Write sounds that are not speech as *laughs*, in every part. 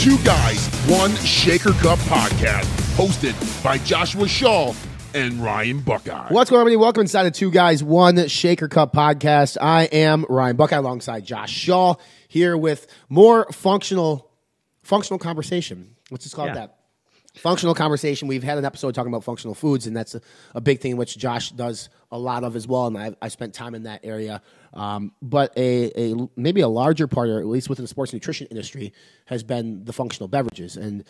Two Guys, One Shaker Cup podcast, hosted by Joshua Shaw and Ryan Buckeye. What's going on, everybody? Welcome inside of Two Guys, One Shaker Cup podcast. I am Ryan Buckeye alongside Josh Shaw here with more functional, functional conversation. Let's just call it Yeah. that. Functional conversation. We've had an episode talking about functional foods, and that's a, a big thing which Josh does a lot of as well. And I, I spent time in that area. Um, but a, a maybe a larger part, or at least within the sports nutrition industry, has been the functional beverages. And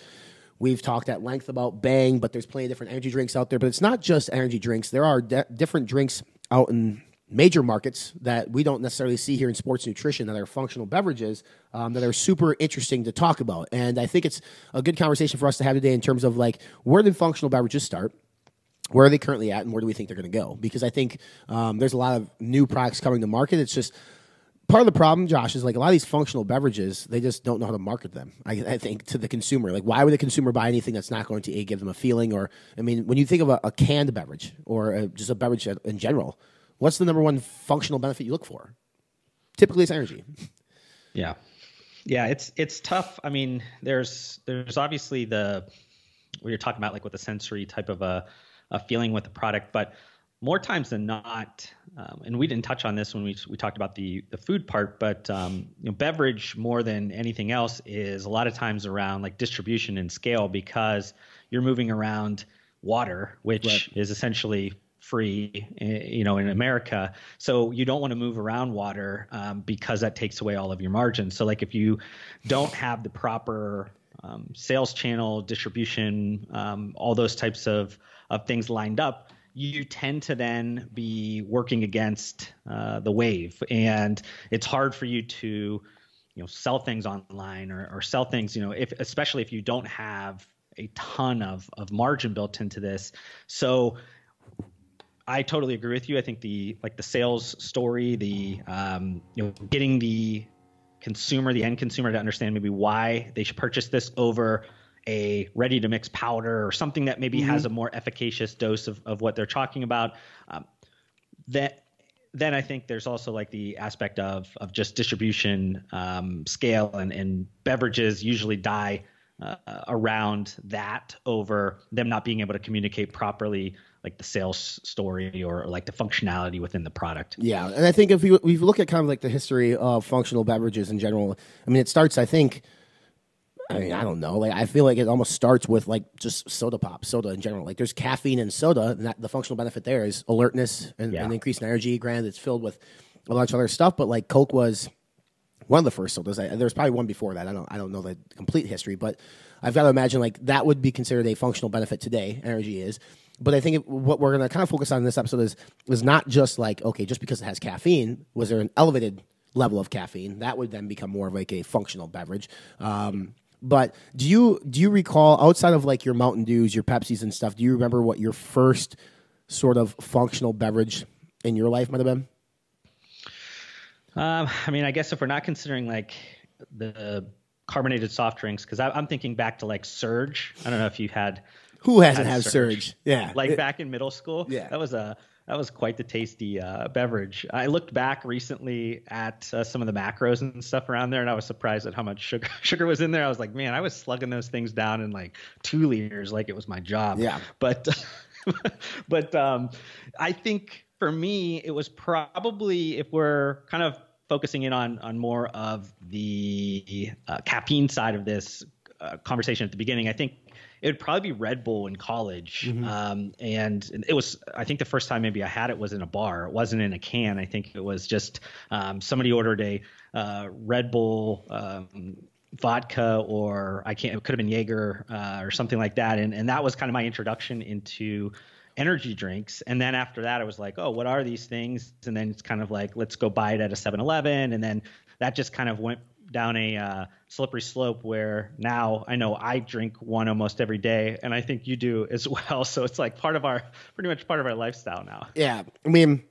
We've talked at length about Bang, but there's plenty of different energy drinks out there. But it's not just energy drinks. There are de- different drinks out in major markets that we don't necessarily see here in sports nutrition that are functional beverages um, that are super interesting to talk about. And I think it's a good conversation for us to have today in terms of like where did functional beverages start? where are they currently at and where do we think they're going to go? Because I think um, there's a lot of new products coming to market. It's just part of the problem, Josh, is like a lot of these functional beverages, they just don't know how to market them. I, I think to the consumer, like why would the consumer buy anything that's not going to a, give them a feeling? Or I mean, when you think of a, a canned beverage or a, just a beverage in general, what's the number one functional benefit you look for? Typically, it's energy. Yeah. Yeah, it's it's tough. I mean, there's there's obviously the we you're talking about like with the sensory type of a, a feeling with the product, but more times than not, um, and we didn't touch on this when we we talked about the the food part, but um, you know, beverage more than anything else is a lot of times around like distribution and scale because you're moving around water, which Right. is essentially free, eh, you know, in America. So you don't want to move around water um, because that takes away all of your margins. So like if you don't have the proper um, sales channel, distribution, um, all those types of of things lined up, you tend to then be working against uh, the wave, and it's hard for you to you know sell things online or, or sell things you know if especially if you don't have a ton of of margin built into this so I totally agree with you. I think the like the sales story, the um, you know getting the consumer, the end consumer, to understand maybe why they should purchase this over a ready to mix powder or something that maybe has a more efficacious dose of, of what they're talking about. Um, that then I think there's also like the aspect of of just distribution um, scale and, and beverages usually die uh, around that over them not being able to communicate properly like the sales story or like the functionality within the product. Yeah, and I think if you if you look at kind of like the history of functional beverages in general, I mean, it starts. I think. I mean, I don't know. Like, I feel like it almost starts with like just soda pop, soda in general. Like, there's caffeine in soda, and that, the functional benefit there is alertness and, Yeah. and increased energy. Granted, it's filled with a bunch of other stuff, but like Coke was one of the first sodas. There's probably one before that. I don't. I don't know the complete history, but I've got to imagine like that would be considered a functional benefit today. Energy is, but I think it, what we're going to kind of focus on in this episode is is not just like okay, just because it has caffeine, was there an elevated level of caffeine that would then become more of like a functional beverage. Um, but do you do you recall outside of like your Mountain Dews, your Pepsis and stuff? Do you remember what your first sort of functional beverage in your life might have been? Um, I mean, I guess if we're not considering like the carbonated soft drinks, because I'm thinking back to like Surge. I don't know if you had Who hasn't had had Surge? Yeah, like It- back in middle school. Yeah. that was a that was quite the tasty uh, beverage. I looked back recently at uh, some of the macros and stuff around there, and I was surprised at how much sugar *laughs* sugar was in there. I was like, man, I was slugging those things down in like two liters, like it was my job. Yeah. but *laughs* but um, I think for me, it was probably if we're kind of focusing in on on more of the uh, caffeine side of this uh, conversation at the beginning. I think it would probably be Red Bull in college, um, and it was. I think the first time maybe I had it was in a bar. It wasn't in a can. I think it was just um, somebody ordered a uh, Red Bull. Um, vodka or I can't it could have been Jaeger uh, or something like that and and that was kind of my introduction into energy drinks and then after that I was like oh what are these things and then it's kind of like let's go buy it at a 7-Eleven and then that just kind of went down a uh, slippery slope where now I know I drink one almost every day and I think you do *laughs* as well so it's like part of our pretty much part of our lifestyle now Yeah, I mean,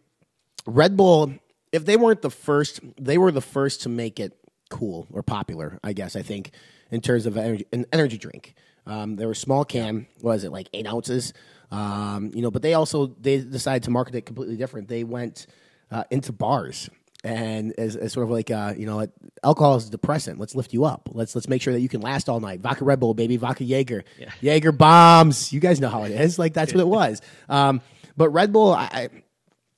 Red Bull. If they weren't the first, they were the first to make it cool or popular. I guess I think in terms of energy, an energy drink. Um, they were small can. Was it like eight ounces? Um, you know, but they also they decided to market it completely different. They went uh, into bars and as, as sort of like uh, you know, alcohol is a depressant. Let's lift you up. Let's let's make sure that you can last all night. Vodka Red Bull, baby, vodka Jaeger, yeah. Jaeger bombs. You guys know how it is. Like that's what it *laughs* was. Um, but Red Bull, I,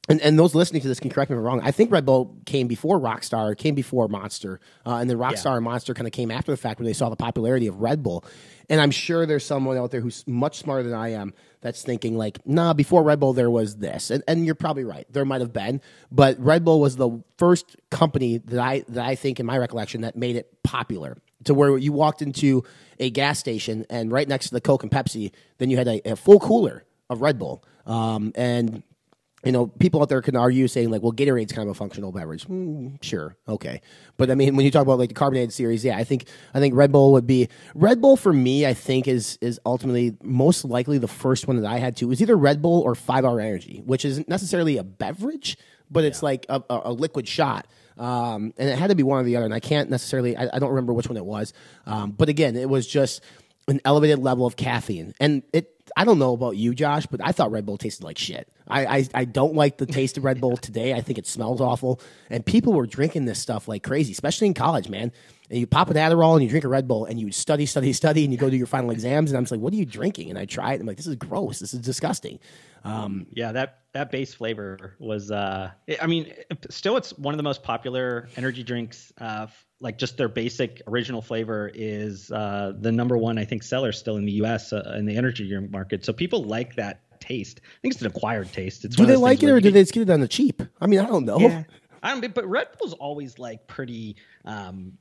and, and those listening to this can correct me if I'm wrong. I think Red Bull came before Rockstar, came before Monster, uh, and then Rockstar yeah. and Monster kind of came after the fact when they saw the popularity of Red Bull. And I'm sure there's someone out there who's much smarter than I am that's thinking like, nah, before Red Bull there was this, and, and you're probably right. There might have been, but Red Bull was the first company that I that I think in my recollection that made it popular to where you walked into a gas station and right next to the Coke and Pepsi, then you had a, a full cooler of Red Bull. Um, and you know, people out there can argue saying like, well, Gatorade's kind of a functional beverage. Mm, sure, okay, but I mean, when you talk about like the carbonated series, yeah, I think I think Red Bull would be Red Bull for me. I think is is ultimately most likely the first one that I had to. It was either Red Bull or Five Hour Energy, which isn't necessarily a beverage, but it's yeah. like a, a, a, liquid shot. Um, and it had to be one or the other, and I can't necessarily. I, I don't remember which one it was. Um, but again, it was just an elevated level of caffeine, and it I don't know about you, Josh, but I thought Red Bull tasted like shit. I, I, I don't like the taste of Red Bull today. I think it smells awful. And people were drinking this stuff like crazy, especially in college, man. And you pop an Adderall and you drink a Red Bull and you study, study, study, and you go do your final exams. And I'm just like, what are you drinking? And I try it. And I'm like, this is gross. This is disgusting. Um, yeah, that that base flavor was. Uh, I mean, still, it's one of the most popular energy drinks. Uh, like just their basic original flavor is uh, the number one, I think, seller still in the U.S. Uh, in the energy drink market. So people like that taste. I think it's an acquired taste. It's do they like it or do they just get it on the cheap? I mean, I don't know. Yeah. I don't, but Red Bull's always like pretty um,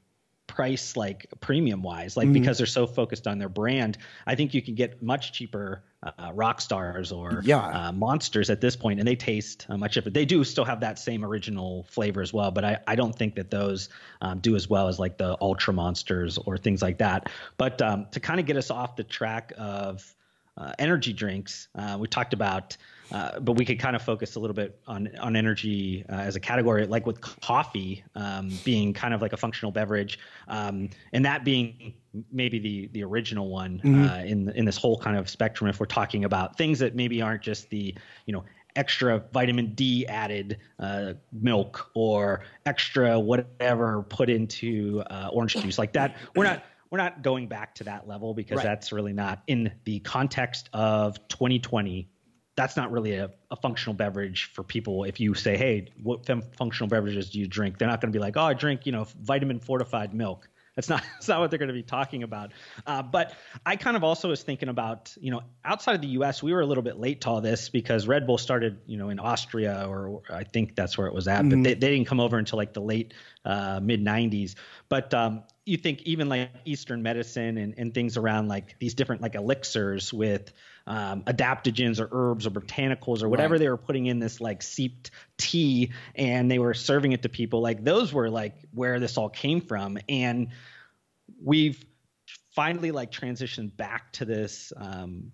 price like premium wise, like mm-hmm. because they're so focused on their brand. I think you can get much cheaper uh, rock stars or yeah. uh, monsters at this point, and they taste uh, much different. They do still have that same original flavor as well, but I, I don't think that those um, do as well as like the ultra monsters or things like that. But um, to kind of get us off the track of uh, energy drinks. Uh, we talked about, uh, but we could kind of focus a little bit on on energy uh, as a category, like with coffee um, being kind of like a functional beverage, um, and that being maybe the the original one mm-hmm. Uh, in in this whole kind of spectrum. If we're talking about things that maybe aren't just the you know extra vitamin D added uh, milk or extra whatever put into uh, orange juice like that. We're not we're not going back to that level because right. that's really not in the context of 2020 that's not really a, a, functional beverage for people if you say hey what functional beverages do you drink they're not going to be like oh i drink you know vitamin fortified milk that's not *laughs* that's not what they're going to be talking about. Uh, but I kind of also was thinking about you know outside of the U.S. we were a little bit late to all this because Red Bull started you know in Austria or I think that's where it was at, mm-hmm. but they, they, didn't come over until like the late uh, mid '90s. But um, you think even like Eastern medicine and, and things around like these different like elixirs with um, adaptogens or herbs or botanicals or whatever right. they were putting in this like seeped tea and they were serving it to people like those were like where this all came from and we've finally like transitioned back to this um,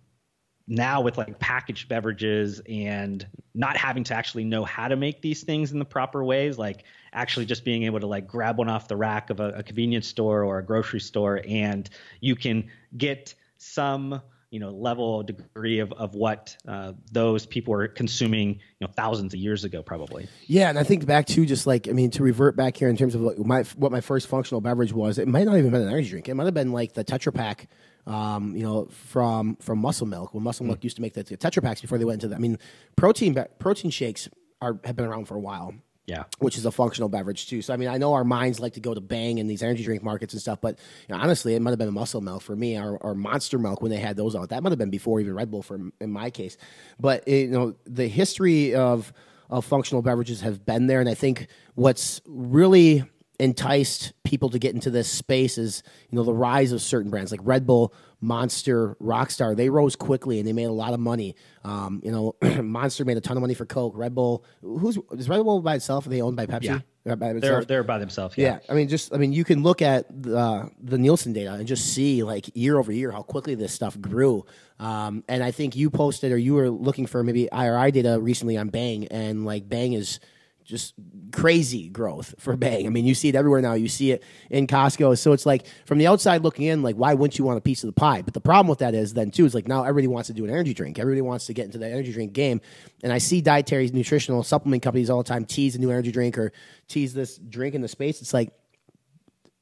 now with like packaged beverages and not having to actually know how to make these things in the proper ways like actually just being able to like grab one off the rack of a, a convenience store or a grocery store and you can get some you know level degree of, of what uh, those people were consuming you know thousands of years ago probably. Yeah and i think back to just like i mean to revert back here in terms of my what my first functional beverage was it might not even been an energy drink. It might have been like the tetra pak um, you know, from from Muscle Milk when Muscle Milk mm. used to make the, the Tetra Paks before they went into that. I mean, protein protein shakes are have been around for a while. Yeah. Which is a functional beverage too. So I mean, I know our minds like to go to Bang and these energy drink markets and stuff, but you know, honestly, it might have been a muscle milk for me or, or Monster Milk when they had those out. That might have been before even Red Bull for in my case. But you know, the history of of functional beverages have been there, and I think what's really enticed people to get into this space is you know the rise of certain brands like Red Bull, Monster, Rockstar. They rose quickly and they made a lot of money. Um, you know, *clears throat* Monster made a ton of money for Coke. Red Bull, who's is Red Bull by itself? Are they owned by Pepsi? Yeah. By they're they're by themselves. Yeah. yeah. I mean, just I mean, you can look at the, the Nielsen data and just see like year over year how quickly this stuff grew. Um, and I think you posted or you were looking for maybe IRI data recently on Bang, and like Bang is just crazy growth for Bang. I mean, you see it everywhere now. You see it in Costco. So it's like from the outside looking in, like why wouldn't you want a piece of the pie? But the problem with that is then too is like now everybody wants to do an energy drink. Everybody wants to get into the energy drink game. And I see dietary nutritional supplement companies all the time tease a new energy drink or tease this drink in the space. It's like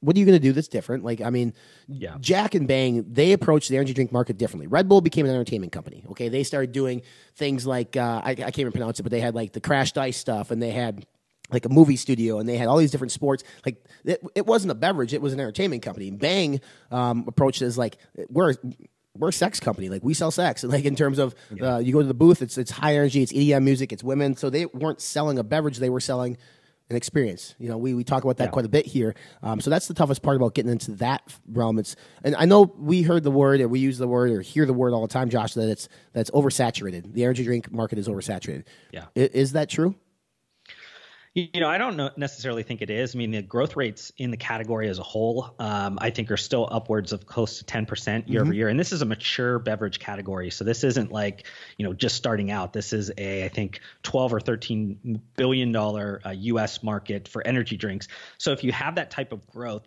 what are you going to do that's different? Like, I mean, Yeah. Jack and Bang, they approached the energy drink market differently. Red Bull became an entertainment company. Okay, they started doing things like uh, I, I can't even pronounce it, but they had like the Crashed Ice stuff, and they had like a movie studio, and they had all these different sports. Like, it, it wasn't a beverage; it was an entertainment company. Bang um, approached it as like we're we're a sex company. Like we sell sex, and *laughs* like in terms of uh, you go to the booth, it's it's high energy, it's EDM music, it's women. So they weren't selling a beverage; they were selling an experience. You know, we, we talk about that Yeah. quite a bit here. Um, so that's the toughest part about getting into that realm. It's and I know we heard the word or we use the word or hear the word all the time, Josh, that it's that's oversaturated. The energy drink market is oversaturated. Yeah. I- is that true? You know, I don't know, necessarily think it is. I mean, the growth rates in the category as a whole, um, I think, are still upwards of close to 10% year over year. And this is a mature beverage category. So this isn't like, you know, just starting out. This is a, I think, 12 or 13 billion dollar uh, US market for energy drinks. So if you have that type of growth,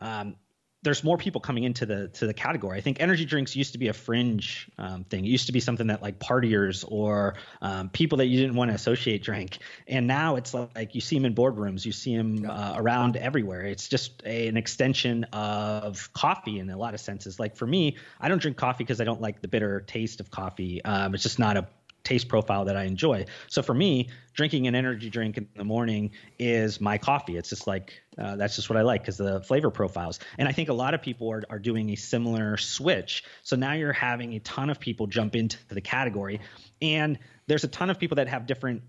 um, there's more people coming into the to the category. I think energy drinks used to be a fringe um, thing. It used to be something that like partiers or um, people that you didn't want to associate drank. And now it's like you see them in boardrooms, you see them uh, around everywhere. It's just a, an extension of coffee in a lot of senses. Like for me, I don't drink coffee because I don't like the bitter taste of coffee. Um, it's just not a taste profile that I enjoy. So for me, drinking an energy drink in the morning is my coffee. It's just like uh, that's just what I like because the flavor profiles. And I think a lot of people are, are doing a similar switch. So now you're having a ton of people jump into the category, and there's a ton of people that have different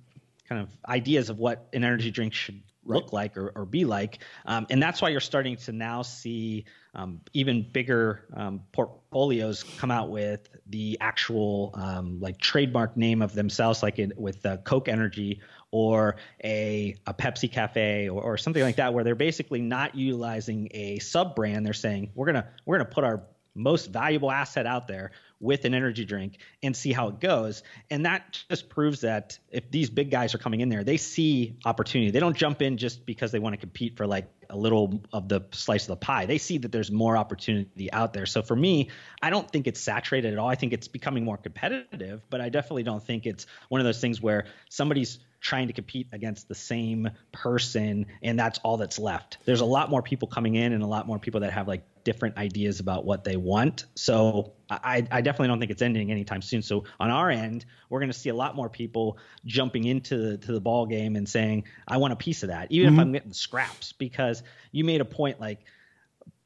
kind of ideas of what an energy drink should look like or, or be like. Um, and that's why you're starting to now see um, even bigger um, portfolios come out with the actual um, like trademark name of themselves, like in, with uh, Coke Energy or a, a Pepsi Cafe or, or something like that, where they're basically not utilizing a sub brand. They're saying we're gonna we're gonna put our most valuable asset out there with an energy drink and see how it goes. And that just proves that if these big guys are coming in there, they see opportunity. They don't jump in just because they want to compete for like a little of the slice of the pie. They see that there's more opportunity out there. So for me, I don't think it's saturated at all. I think it's becoming more competitive, but I definitely don't think it's one of those things where somebody's trying to compete against the same person and that's all that's left. There's a lot more people coming in and a lot more people that have like different ideas about what they want. So I, I definitely don't think it's ending anytime soon. So on our end, we're going to see a lot more people jumping into the, to the ball game and saying, I want a piece of that, even if I'm getting scraps, because you made a point like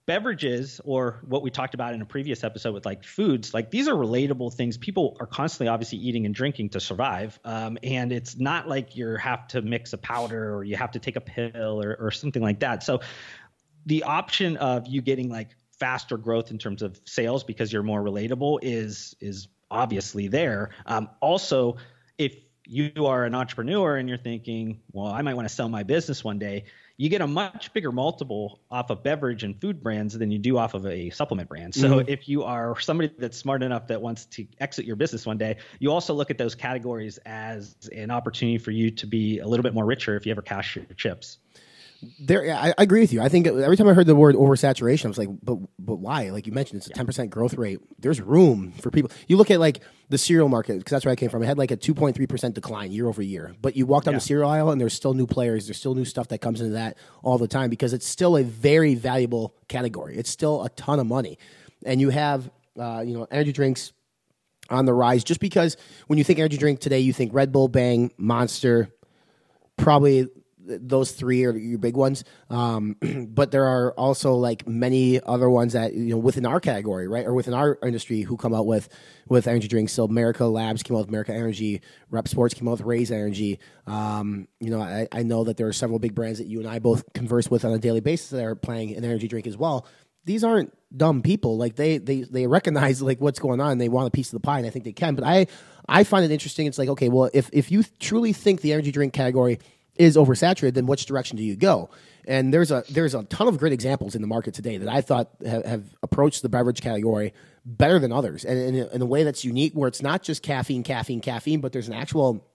beverages or what we talked about in a previous episode with like foods like these are relatable things people are constantly obviously eating and drinking to survive um, and it's not like you have to mix a powder or you have to take a pill or, or something like that so the option of you getting like faster growth in terms of sales because you're more relatable is is obviously there um, also if you are an entrepreneur and you're thinking well i might want to sell my business one day you get a much bigger multiple off of beverage and food brands than you do off of a supplement brand. So Mm-hmm. if you are somebody that's smart enough that wants to exit your business one day, you also look at those categories as an opportunity for you to be a little bit more richer if you ever cash your chips. There, I, I agree with you. I think every time I heard the word oversaturation, I was like, but but why? Like you mentioned, it's a ten percent growth rate. There's room for people. You look at like the cereal market because that's where I came from. It had like a two point three percent decline year over year. But you walk down Yeah. the cereal aisle and there's still new players. There's still new stuff that comes into that all the time because it's still a very valuable category. It's still a ton of money, and you have uh, you know energy drinks on the rise. Just because when you think energy drink today, you think Red Bull, Bang, Monster, probably those three are your big ones. Um, *clears throat* but there are also like many other ones that you know within our category, right, or within our industry, who come out with with energy drinks. So America Labs came out with America Energy, Rep Sports came out with Raze Energy. Um, you know, I, I know that there are several big brands that you and I both converse with on a daily basis that are playing an energy drink as well. These aren't dumb people. Like they they they recognize like what's going on. They want a piece of the pie, and I think they can. But I I find it interesting. It's like okay, well, if if you truly think the energy drink category is oversaturated, then which direction do you go? And there's a there's a ton of great examples in the market today that I thought have, have approached the beverage category better than others, and in a, in a way that's unique, where it's not just caffeine, caffeine, caffeine, but there's an actual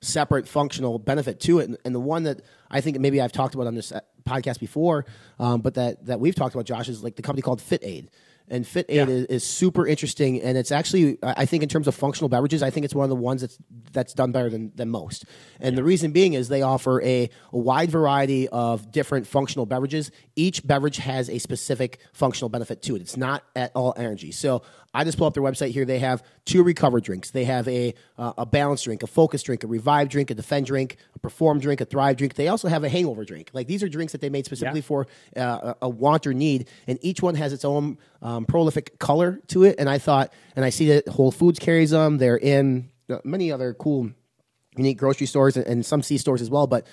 separate functional benefit to it. And, and the one that I think maybe I've talked about on this uh, podcast before, um, but that that we've talked about, Josh, is like the company called Fit Aid and Fit Aid yeah. is, is, super interesting, and it's actually I think in terms of functional beverages, I think it's one of the ones that's that's done better than, than most. And yeah. the reason being is they offer a, a, wide variety of different functional beverages. Each beverage has a specific functional benefit to it. It's not at all energy. So I just pull up their website here. They have two recover drinks. They have a uh, a balance drink, a focus drink, a revive drink, a defend drink, a perform drink, a thrive drink. They also have a hangover drink. Like these are drinks that they made specifically yeah. for uh, a want or need, and each one has its own um, prolific color to it. And I thought, and I see that Whole Foods carries them. They're in uh, many other cool, unique grocery stores and, and some C stores as well. But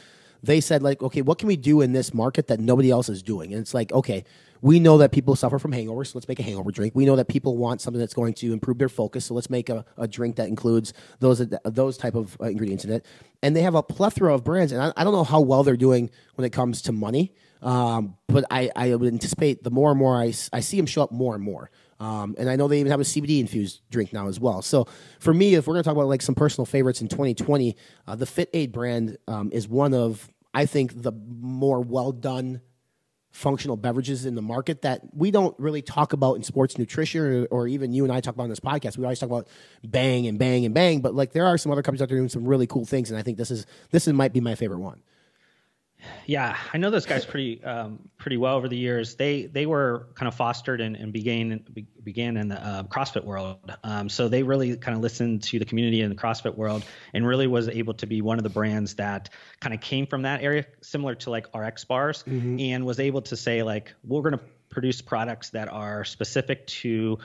they said like, okay, what can we do in this market that nobody else is doing? And it's like, okay, we know that people suffer from hangovers, so let's make a hangover drink. We know that people want something that's going to improve their focus, so let's make a, a drink that includes those those type of uh, ingredients in it. And they have a plethora of brands, and I, I, don't know how well they're doing when it comes to money, um, but I, I would anticipate the more and more I, I see them show up more and more. Um, and I know they even have a CBD infused drink now as well. So for me, if we're going to talk about like some personal favorites in 2020, uh, the Fit Aid brand um, is one of I think the more well done functional beverages in the market that we don't really talk about in sports nutrition or, or, even you and I talk about on this podcast. We always talk about bang and bang and bang, but like there are some other companies out there doing some really cool things, and I think this is this is, might be my favorite one. Yeah, I know those guys pretty um, pretty well over the years. They they were kind of fostered and, and began began in the uh, CrossFit world. Um, so they really kind of listened to the community in the CrossFit world and really was able to be one of the brands that kind of came from that area, similar to like RX bars, mm-hmm. and was able to say like we're going to produce products that are specific to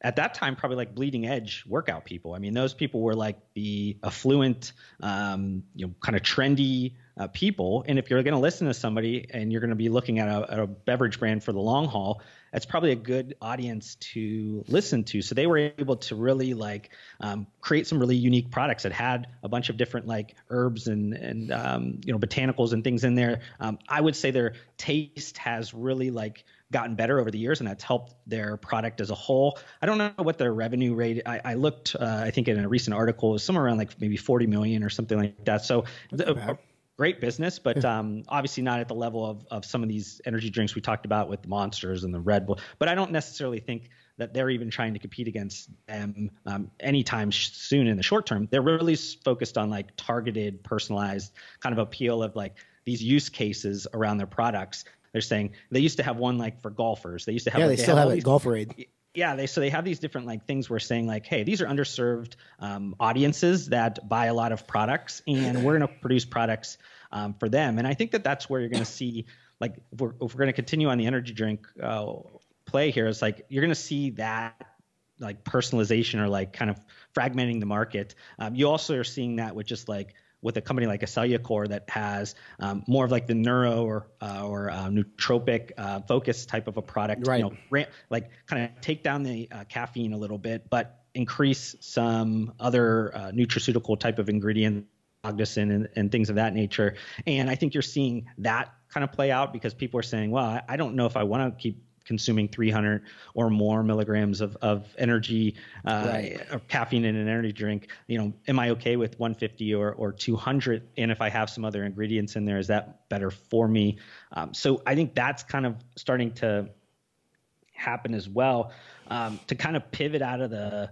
at that time probably like bleeding edge workout people. I mean, those people were like the affluent, um, you know, kind of trendy uh, people. And if you're going to listen to somebody and you're going to be looking at a, a, beverage brand for the long haul, that's probably a good audience to listen to. So they were able to really like um, create some really unique products that had a bunch of different like herbs and and um, you know botanicals and things in there. Um, I would say their taste has really like gotten better over the years, and that's helped their product as a whole. I don't know what their revenue rate. I, I looked, uh, I think in a recent article, it was somewhere around like maybe 40 million or something like that. So the, great business, but um, obviously not at the level of, of some of these energy drinks we talked about with the Monsters and the Red Bull. But I don't necessarily think that they're even trying to compete against them um, anytime sh- soon in the short term. They're really focused on like targeted, personalized kind of appeal of like these use cases around their products. They're saying they used to have one like for golfers. They used to have yeah, like, they, they still have, have it, Golfer Aid yeah they so they have these different like things we're saying like hey these are underserved um, audiences that buy a lot of products and we're going to produce products um, for them. And I think that that's where you're going to see, like, if we're, if we're going to continue on the energy drink uh, play here, it's like you're going to see that like personalization or like kind of fragmenting the market. Um, you also are seeing that with just like with a company like Cellucor that has um, more of like the neuro or uh, or uh, nootropic uh, focus type of a product. Right. You know, like kind of take down the uh, caffeine a little bit, but increase some other uh, nutraceutical type of ingredient Cognizin and, and things of that nature. And I think you're seeing that kind of play out because people are saying, well, I, I don't know if I want to keep consuming 300 or more milligrams of, of energy uh, right. or caffeine in an energy drink you know am i okay with 150 or, or 200 and if i have some other ingredients in there is that better for me? Um, so i think that's kind of starting to happen as well. Um, to kind of pivot out of the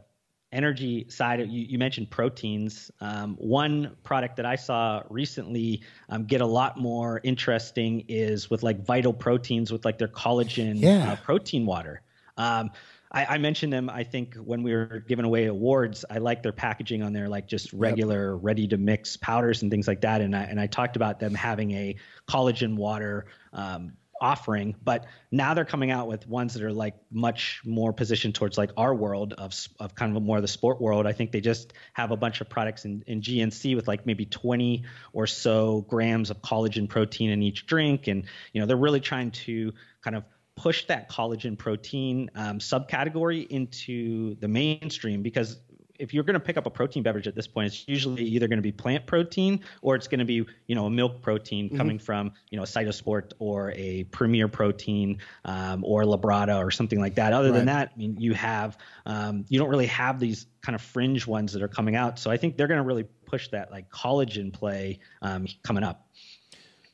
energy side, you, you mentioned proteins. Um, one product that I saw recently um, get a lot more interesting is with like vital proteins with like their collagen yeah. uh, protein water. Um, I, I, mentioned them, I think, when we were giving away awards. I like their packaging on there, like just regular yep. ready to mix powders and things like that. And I, and I talked about them having a collagen water um, offering but now they're coming out with ones that are like much more positioned towards like our world of, of kind of more of the sport world. I think they just have a bunch of products in, in gnc with like maybe 20 or so grams of collagen protein in each drink. And you know they're really trying to kind of push that collagen protein um, subcategory into the mainstream because if you're going to pick up a protein beverage at this point, it's usually either going to be plant protein or it's going to be you know a milk protein mm-hmm. coming from you know a Cytosport or a Premier Protein um, or Labrada or something like that. Other right. than that, I mean, you have um, you don't really have these kind of fringe ones that are coming out. So I think they're going to really push that like collagen play um, coming up.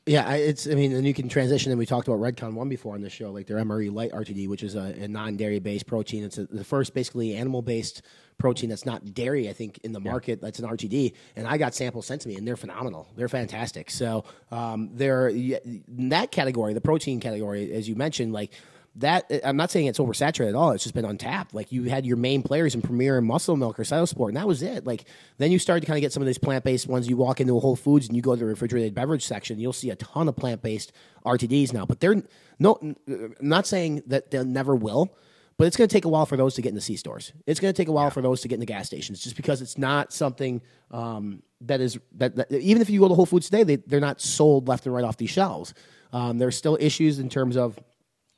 Yeah, it's. I mean, and you can transition. And we talked about Redcon one before on this show, like their MRE Light RTD, which is a, a non-dairy based protein. It's a, the first basically animal based protein that's not dairy. I think in the market that's an RTD, and I got samples sent to me, and they're phenomenal. They're fantastic. So um, they're in that category, the protein category, as you mentioned, like that I'm not saying it's oversaturated at all. It's just been untapped. Like you had your main players in Premier and Muscle Milk or Cytosport, and that was it. Like then you started to kind of get some of these plant based ones. You walk into a Whole Foods and you go to the refrigerated beverage section, you'll see a ton of plant based RTDs now. But they're no, I'm not saying that they'll never will. But it's going to take a while for those to get in the C stores. It's going to take a while yeah. for those to get in the gas stations, just because it's not something um, that is that, that, even if you go to Whole Foods today, they they're not sold left and right off these shelves. Um, there's still issues in terms of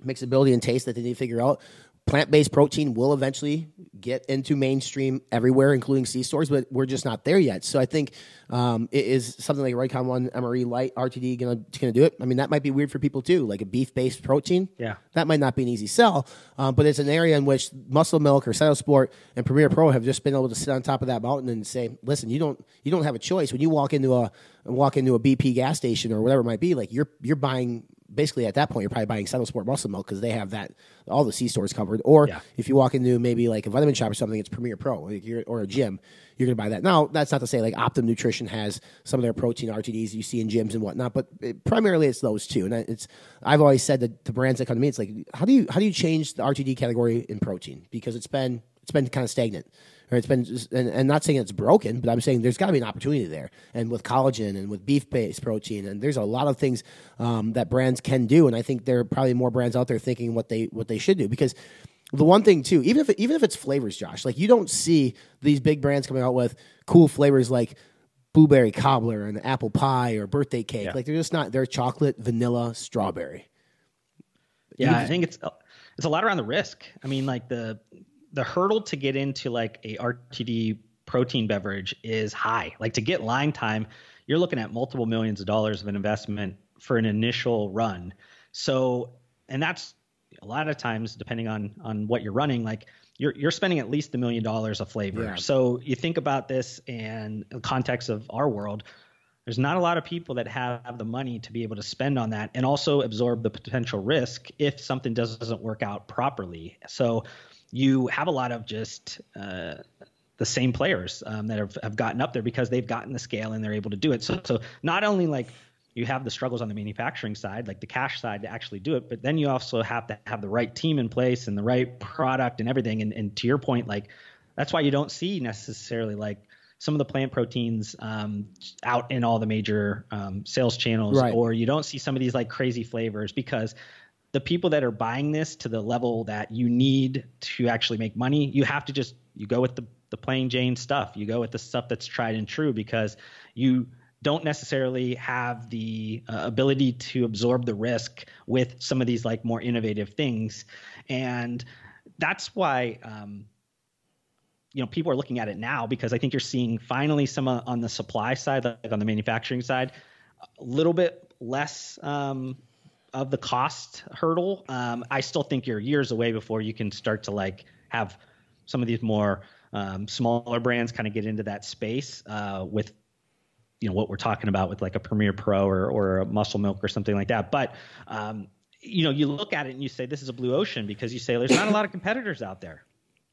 mixability and taste that they need to figure out. Plant based protein will eventually get into mainstream everywhere, including C stores, but we're just not there yet. So I think um, it is something like Redcon One MRE Light RTD gonna gonna do it. I mean, that might be weird for people too, like a beef based protein. Yeah, that might not be an easy sell, um, but it's an area in which Muscle Milk or Cytosport and Premier Pro have just been able to sit on top of that mountain and say, listen, you don't you don't have a choice when you walk into a walk into a BP gas station or whatever it might be. Like you're you're buying basically at that point you're probably buying Cytosport Muscle Milk because they have that all the C stores covered. Or yeah. if you walk into maybe like a vitamin shop or something, it's Premier Pro like or a gym, you're going to buy that. Now that's not to say like Optimum Nutrition has some of their protein RTDs you see in gyms and whatnot, but it, primarily it's those two. And it's I've always said that the brands that come to me, it's like how do you how do you change the RTD category in protein because it's been it's been kind of stagnant or it's been and, and not saying it's broken, but I'm saying there's got to be an opportunity there. And with collagen and with beef based protein, and there's a lot of things um, that brands can do. And I think there are probably more brands out there thinking what they what they should do because the one thing too, even if even if it's flavors, Josh, like you don't see these big brands coming out with cool flavors like blueberry cobbler and apple pie or birthday cake. Yeah. Like they're just not. They're chocolate, vanilla, strawberry. Yeah, I think it's it's a lot around the risk. I mean, like the the hurdle to get into like a RTD protein beverage is high. Like to get line time, you're looking at multiple millions of dollars of an investment for an initial run. So, and that's a lot of times depending on on what you're running, like you're you're spending at least a million dollars of flavor. Yeah. So you think about this in the context of our world. There's not a lot of people that have the money to be able to spend on that and also absorb the potential risk if something doesn't work out properly. So you have a lot of just uh, the same players um, that have, have gotten up there because they've gotten the scale and they're able to do it. So, so not only like you have the struggles on the manufacturing side, like the cash side to actually do it, but then you also have to have the right team in place and the right product and everything. And, and to your point, like that's why you don't see necessarily like some of the plant proteins um, out in all the major um, sales channels, right. or you don't see some of these like crazy flavors because the people that are buying this to the level that you need to actually make money, you have to just you go with the the plain Jane stuff. You go with the stuff that's tried and true because you don't necessarily have the uh, ability to absorb the risk with some of these like more innovative things, and that's why. Um, you know, people are looking at it now because I think you're seeing finally some uh, on the supply side, like on the manufacturing side, a little bit less um, of the cost hurdle. Um, I still think you're years away before you can start to like have some of these more um, smaller brands kind of get into that space uh, with you know what we're talking about with like a Premier Pro or or a Muscle Milk or something like that. But um, you know, you look at it and you say this is a blue ocean because you say there's not a lot of competitors out there.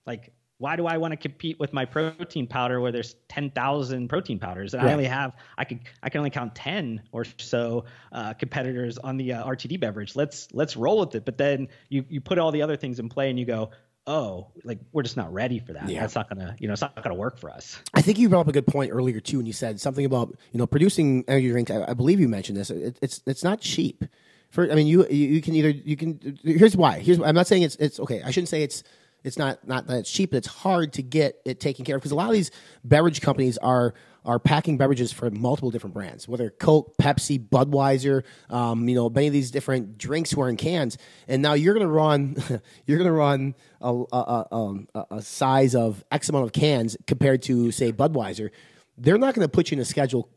Like why do I want to compete with my protein powder where there's 10,000 protein powders and I only have I could I can only count 10 or so uh, competitors on the uh, RTD beverage. Let's let's roll with it. But then you you put all the other things in play and you go, oh, like we're just not ready for that. Yeah. That's not gonna, you know, it's not gonna work for us. I think you brought up a good point earlier too, and you said something about you know producing energy drinks. I, I believe you mentioned this. It, it's it's not cheap. For I mean, you you can either you can. Here's why. Here's I'm not saying it's it's okay. I shouldn't say it's it's not not that it's cheap, but it's hard to get it taken care of because a lot of these beverage companies are are packing beverages for multiple different brands, whether Coke, Pepsi, Budweiser, um, you know, many of these different drinks were in cans. And now you're going to run, *laughs* you're going to run a, a, um, a, a, size of X amount of cans compared to say Budweiser. They're not going to put you in a schedule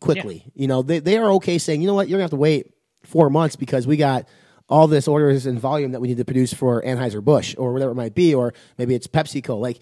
quickly. Yeah. You know, they they are okay saying, you know what, you're going to have to wait four months because we got all this orders and volume that we need to produce for Anheuser Busch or whatever it might be, or maybe it's PepsiCo. Like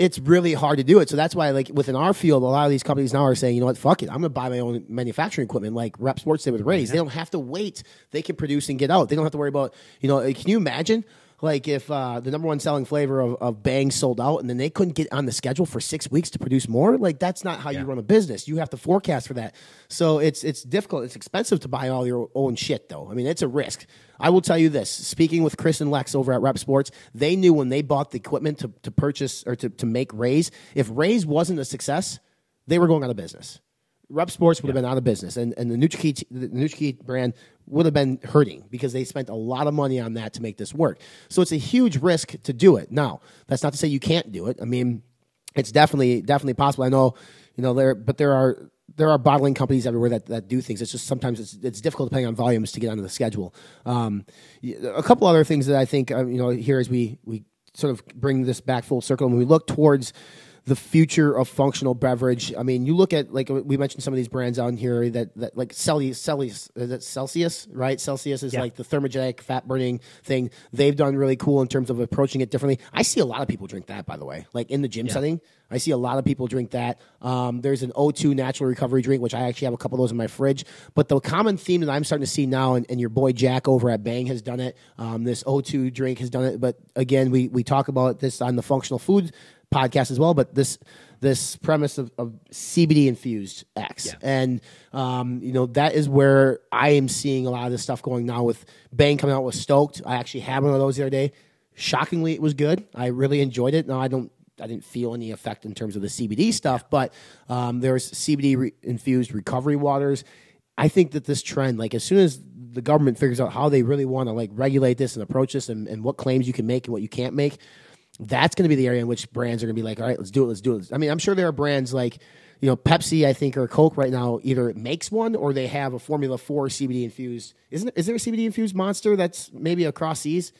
it's really hard to do it. So that's why, like within our field, a lot of these companies now are saying, you know what, fuck it, I'm going to buy my own manufacturing equipment, like Rep Sports did with Raze. Yeah. They don't have to wait; they can produce and get out. They don't have to worry about, you know, can you imagine? Like if uh, the number one selling flavor of, of Bang sold out, and then they couldn't get on the schedule for six weeks to produce more, like that's not how yeah. you run a business. You have to forecast for that. So it's it's difficult. It's expensive to buy all your own shit, though. I mean, it's a risk. I will tell you this: speaking with Chris and Lex over at Rep Sports, they knew when they bought the equipment to, to purchase or to, to make Raze, if Raze wasn't a success, they were going out of business. Rep Sports would have been out of business, and, and the NutraKey, the NutraKey brand would have been hurting because they spent a lot of money on that to make this work. So it's a huge risk to do it. Now, that's not to say you can't do it. I mean, it's definitely definitely possible. I know, you know, there, but there are there are bottling companies everywhere that, that do things. It's just sometimes it's, it's difficult depending on volumes to get onto the schedule. Um, a couple other things that I think um, you know here as we we sort of bring this back full circle when we look towards the future of functional beverage. I mean, you look at like we mentioned some of these brands on here that, that like Celsius, Celsius, that Celsius, right? Celsius is yeah. like the thermogenic fat burning thing. They've done really cool in terms of approaching it differently. I see a lot of people drink that, by the way, like in the gym yeah. setting. I see a lot of people drink that. Um, there's an O2 natural recovery drink, which I actually have a couple of those in my fridge. But the common theme that I'm starting to see now, and, and your boy Jack over at Bang has done it. Um, this O2 drink has done it. But again, we we talk about this on the functional food podcast as well, but this this premise of, of CBD infused X, yeah. and um, you know that is where I am seeing a lot of this stuff going now with Bang coming out with Stoked. I actually had one of those the other day. Shockingly, it was good. I really enjoyed it. Now I don't. I didn't feel any effect in terms of the CBD stuff, but um, there's CBD re- infused recovery waters. I think that this trend, like as soon as the government figures out how they really want to like regulate this and approach this and, and what claims you can make and what you can't make, that's going to be the area in which brands are going to be like, all right, let's do it, let's do it. I mean, I'm sure there are brands like, you know, Pepsi, I think, or Coke right now either makes one or they have a Formula Four CBD infused. Isn't is there a CBD infused monster that's maybe across seas?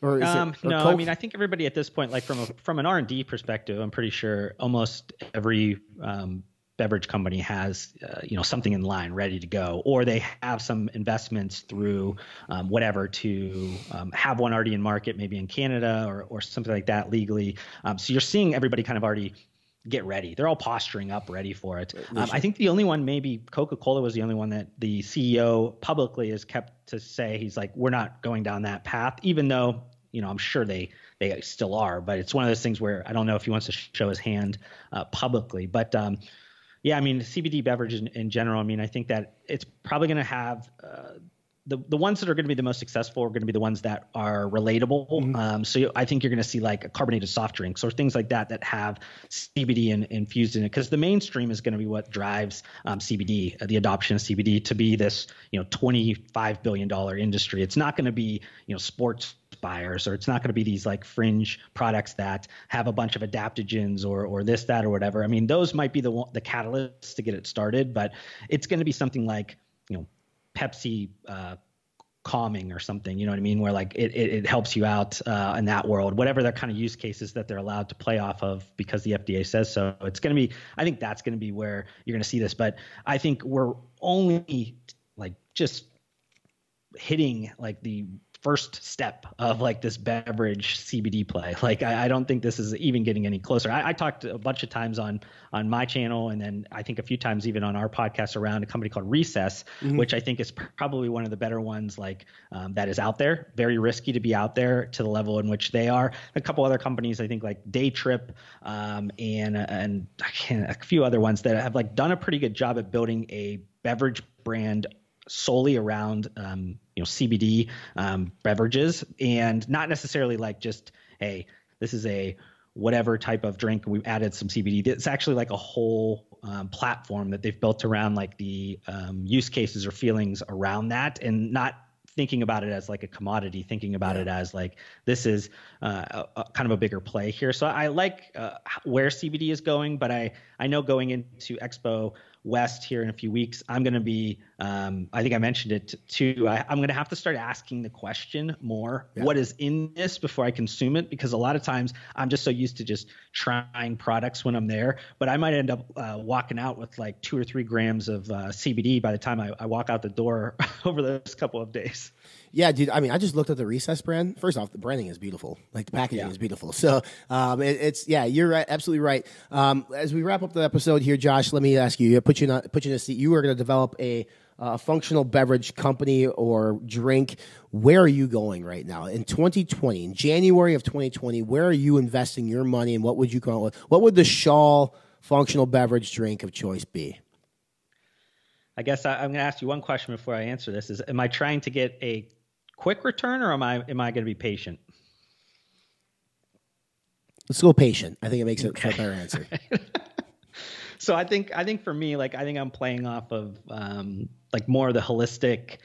Or um, it, or no, Coke? I mean, I think everybody at this point, like from a from an R and D perspective, I'm pretty sure almost every um, beverage company has uh, you know something in line ready to go or they have some investments through um, whatever to um, have one already in market maybe in canada or, or something like that legally. Um, so you're seeing everybody kind of already get ready. They're all posturing up ready for it. Um, i think the only one maybe coca-cola was the only one that the ceo publicly has kept to say. He's like we're not going down that path even though you know i'm sure they they still are. But it's one of those things where i don't know if he wants to show his hand uh, publicly. But um, yeah, I mean CBD beverages in, in, general. I mean, I think that it's probably going to have uh, the the ones that are going to be the most successful are going to be the ones that are relatable. Mm-hmm. Um, so I think you're going to see like carbonated soft drinks or things like that that have CBD in, infused in it because the mainstream is going to be what drives um, CBD, uh, the adoption of CBD to be this you know 25 billion dollar industry. It's not going to be you know sports buyers or it's not going to be these like fringe products that have a bunch of adaptogens or or this that or whatever. I mean those might be the the catalysts to get it started but it's going to be something like you know pepsi uh, calming or something you know what i mean? Where like it, it, it helps you out uh, in that world whatever the kind of use cases that they're allowed to play off of because the fda says so. It's going to be i think that's going to be where you're going to see this but i think we're only like just hitting like the first step of like this beverage CBD play. Like I, I don't think this is even getting any closer. I, I, talked a bunch of times on on my channel and then I think a few times even on our podcast around a company called Recess, mm-hmm. which I think is probably one of the better ones like um, that is out there. Very risky to be out there to the level in which they are. A couple other companies I think like Day Trip um, and and a few other ones that have like done a pretty good job at building a beverage brand solely around um, you know CBD um, beverages and not necessarily like just hey this is a whatever type of drink we've added some CBD. It's actually like a whole um, platform that they've built around like the um, use cases or feelings around that and not thinking about it as like a commodity, thinking about yeah. it as like this is uh, a, a kind of a bigger play here. So I like uh, where CBD is going, but I I know going into Expo West here in a few weeks, I'm going to be, um, I think I mentioned it too. I, am going to have to start asking the question more yeah. what is in this before I consume it? Because a lot of times I'm just so used to just trying products when I'm there, but I might end up uh, walking out with like two or three grams of uh, CBD by the time I, I walk out the door *laughs* over those couple of days. Yeah, dude. I mean, I just looked at the Recess brand. First off, the branding is beautiful. Like the packaging Yeah. is beautiful. So um, it, it's yeah, you're right, absolutely right. Um, as we wrap up the episode here, Josh, let me ask you. Put you in a, put you in a seat. You are going to develop a uh, functional beverage company or drink. Where are you going right now in 2020? In January of 2020, where are you investing your money, and what would you call it? What would the Shaw functional beverage drink of choice be? I guess I'm going to ask you one question before I answer this: Is am I trying to get a quick return, or am I am I going to be patient? Let's go patient. I think it makes it a better answer. *laughs* so I think I think for me, like I think I'm playing off of um, like more of the holistic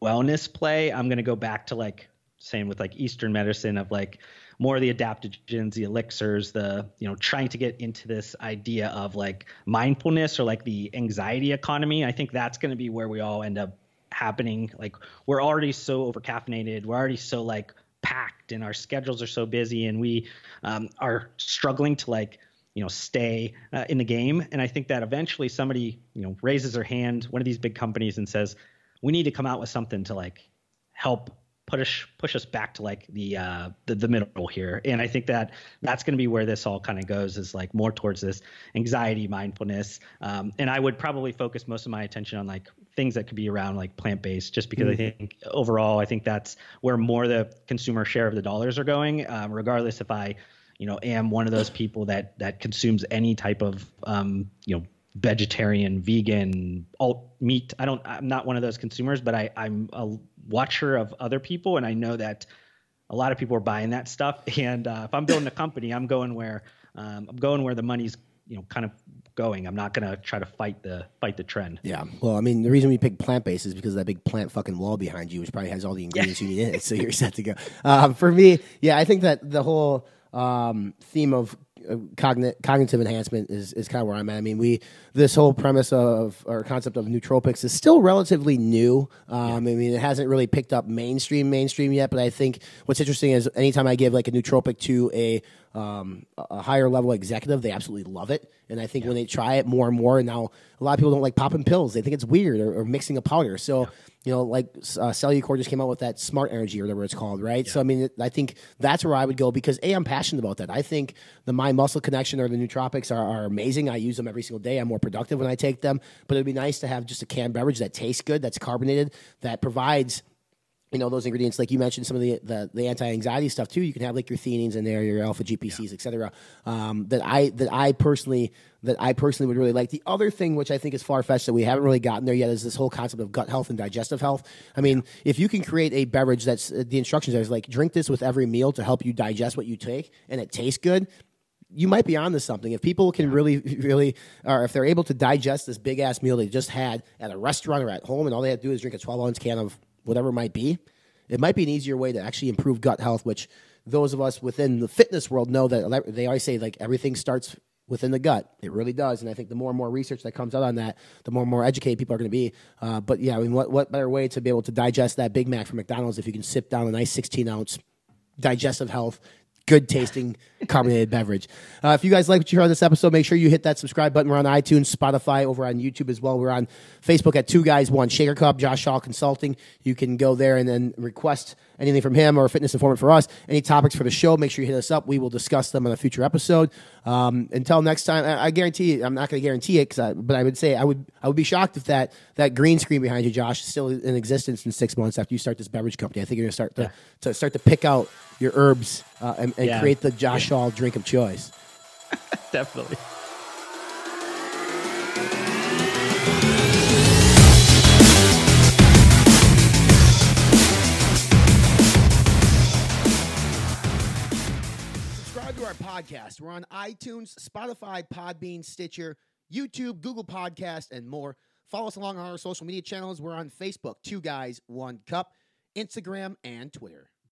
wellness play. I'm gonna go back to like same with like Eastern medicine of like more of the adaptogens, the elixirs, the you know trying to get into this idea of like mindfulness or like the anxiety economy. I think that's gonna be where we all end up happening. Like we're already so over caffeinated. We're already so like packed and our schedules are so busy and we um, are struggling to like you know stay uh, in the game and i think that eventually somebody you know raises their hand one of these big companies and says we need to come out with something to like help push push us back to like the uh the, the middle here. And i think that that's going to be where this all kind of goes is like more towards this anxiety mindfulness. Um, and i would probably focus most of my attention on like things that could be around like plant-based just because Mm-hmm. i think overall i think that's where more the consumer share of the dollars are going. Um, regardless if i you know am one of those people that that consumes any type of um, you know vegetarian vegan alt meat i don't i'm not one of those consumers but i i'm a watcher of other people and i know that a lot of people are buying that stuff *laughs* and uh, if i'm building a company i'm going where um, i'm going where the money's you know kind of going i'm not going to try to fight the fight the trend Yeah. Well, I mean, the reason we picked plant based is because of that big plant fucking wall behind you, which probably has all the ingredients you need in it. So *laughs* you're set to go. Um, for me, yeah, I think that the whole um, theme of uh, cogni- cognitive enhancement is, is kind of where I'm at. I mean, we this whole premise of or concept of nootropics is still relatively new. Um, I mean, it hasn't really picked up mainstream mainstream yet. But I think what's interesting is anytime I give like a nootropic to a um, a higher level executive, they absolutely love it. And I think when they try it more and more, and now a lot of people don't like popping pills; they think it's weird or, or mixing a powder. So you know, like uh, Cellucor just came out with that Smart Energy or whatever it's called, right? So I mean, it, I think that's where I would go because a I'm passionate about that. I think the mind muscle connection or the nootropics are, are amazing. I use them every single day. I'm more productive when I take them. But it'd be nice to have just a canned beverage that tastes good, that's carbonated, that provides you know those ingredients like you mentioned some of the the, the anti-anxiety stuff too. You can have like your theanines in there your alpha gpcs et cetera um, that i that i personally that i personally would really like. The other thing which i think is far-fetched that we haven't really gotten there yet is this whole concept of gut health and digestive health. I mean if you can create a beverage that's uh, the instructions are like drink this with every meal to help you digest what you take and it tastes good you might be onto something. If people can really, really, or if they're able to digest this big ass meal they just had at a restaurant or at home, and all they have to do is drink a 12 ounce can of whatever it might be, it might be an easier way to actually improve gut health, which those of us within the fitness world know that they always say like everything starts within the gut. It really does, and I think the more and more research that comes out on that, the more and more educated people are going to be. Uh, but yeah, I mean, what what better way to be able to digest that Big Mac from McDonald's if you can sip down a nice 16 ounce digestive health, good tasting carbonated beverage. Uh, if you guys like what you heard on this episode, make sure you hit that subscribe button. We're on iTunes, Spotify, over on YouTube as well. We're on Facebook at Two Guys One Shaker Cup, Josh Shaw Consulting. You can go there and then request anything from him or a fitness informant for us. Any topics for the show, make sure you hit us up. We will discuss them on a future episode. Um, until next time, I, I guarantee you, I'm not going to guarantee it, I, but I would say I would I would be shocked if that that green screen behind you, Josh, is still in existence in six months after you start this beverage company. I think you're going to start to, to start to pick out your herbs uh, and, and Yeah. create the Josh Shaw drink of choice. *laughs* definitely Subscribe to our podcast. We're on iTunes, Spotify, Podbean, Stitcher, YouTube, Google Podcast, and more. Follow us along on our social media channels. We're on Facebook, Two Guys, One Cup, Instagram, and Twitter.